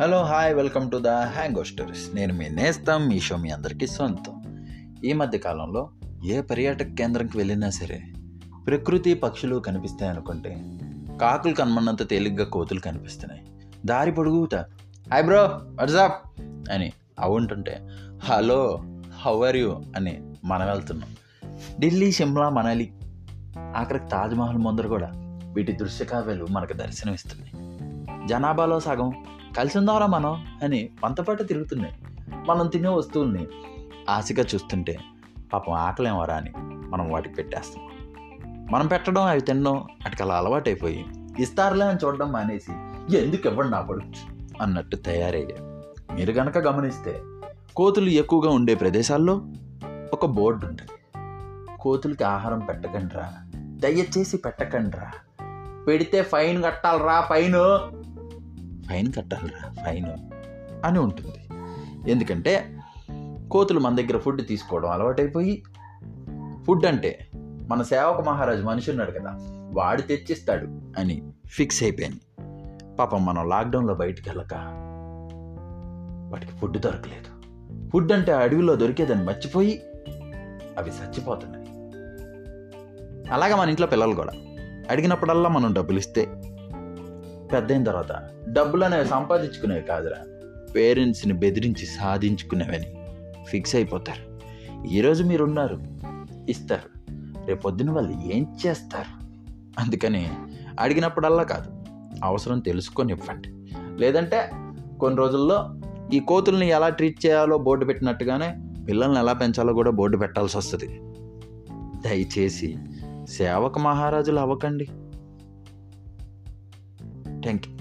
Hello hi welcome to the Hango stories నేను మీ నేస్తాం మీ show me అందరికీ సొంతం ఈ మధ్య కాలంలో ఏ పర్యాటక కేంద్రంకి వెళ్ళినా సరే ప్రకృతి పక్షులు కనిపిస్తాయి అనుకుంటే కాకులు కనమన్నంత తేలిగ్గా కోతులు కనిపిస్తున్నాయి. దారి పొడుగుతా హాయ్ బ్రో వాట్సాప్ అని అవుంటుంటే హలో హౌ ఆర్ యూ అని మనం వెళ్తున్నాం. ఢిల్లీ షిమ్లా మనాలి ఆఖరికి తాజ్మహల్ ముందర కూడా వీటి దృశ్య కావ్యాలు మనకు దర్శనమిస్తున్నాయి. జనాభాలో సగం కలిసి ఉందారా మనం అని పంతపాట తిరుగుతున్నాయి. మనం తినే వస్తువుల్ని ఆశగా చూస్తుంటే పాపం ఆకలేమరా అని మనం వాటికి పెట్టేస్తాం. మనం పెట్టడం అవి తినడం వాటికి అలా అలవాటైపోయి ఇస్తారులే అని చూడడం మానేసి ఎందుకు ఇవ్వండి నా పడుచు అన్నట్టు తయారయ్యాయి మీరు కనుక గమనిస్తే కోతులు ఎక్కువగా ఉండే ప్రదేశాల్లో ఒక బోర్డు ఉంటుంది. కోతులకి ఆహారం పెట్టకండిరా దయచేసి పెట్టకండిరా. పెడితే ఫైన్ కట్టాలరా ఫైన్? ఫైన్ కట్టాలరా ఫైన్. అని ఉంటుంది. ఎందుకంటే కోతులు మన దగ్గర ఫుడ్ తీసుకోవడం అలవాటైపోయి ఫుడ్ అంటే మన సేవక మహారాజు మనిషి ఉన్నాడు కదా వాడు తెచ్చిస్తాడు అని ఫిక్స్ అయిపోయింది. పాపం మనం లాక్డౌన్లో బయటికి వెళ్ళక వాటికి ఫుడ్ దొరకలేదు. ఫుడ్ అంటే అడవిలో దొరికేదని మర్చిపోయి అవి చచ్చిపోతున్నాయి. అలాగే మన ఇంట్లో పిల్లలు కూడా. అడిగినప్పుడల్లా మనం డబ్బులు ఇస్తే పెద్ద అయిన తర్వాత డబ్బులు అనేవి సంపాదించుకునేవి కాదురా. పేరెంట్స్ని బెదిరించి సాధించుకునేవని ఫిక్స్ అయిపోతారు. ఈరోజు మీరు ఉన్నారు ఇస్తారు. రేపొద్దున వాళ్ళు ఏం చేస్తారు? అందుకని అడిగినప్పుడల్లా కాదు అవసరం తెలుసుకొని ఇవ్వండి. లేదంటే కొన్ని రోజుల్లో ఈ కోతుల్ని ఎలా ట్రీట్ చేయాలో బోర్డు పెట్టినట్టుగానే పిల్లల్ని ఎలా పెంచాలో కూడా బోర్డు పెట్టాల్సి వస్తుంది దయచేసి సేవక మహారాజులు అవ్వకండి. Thank you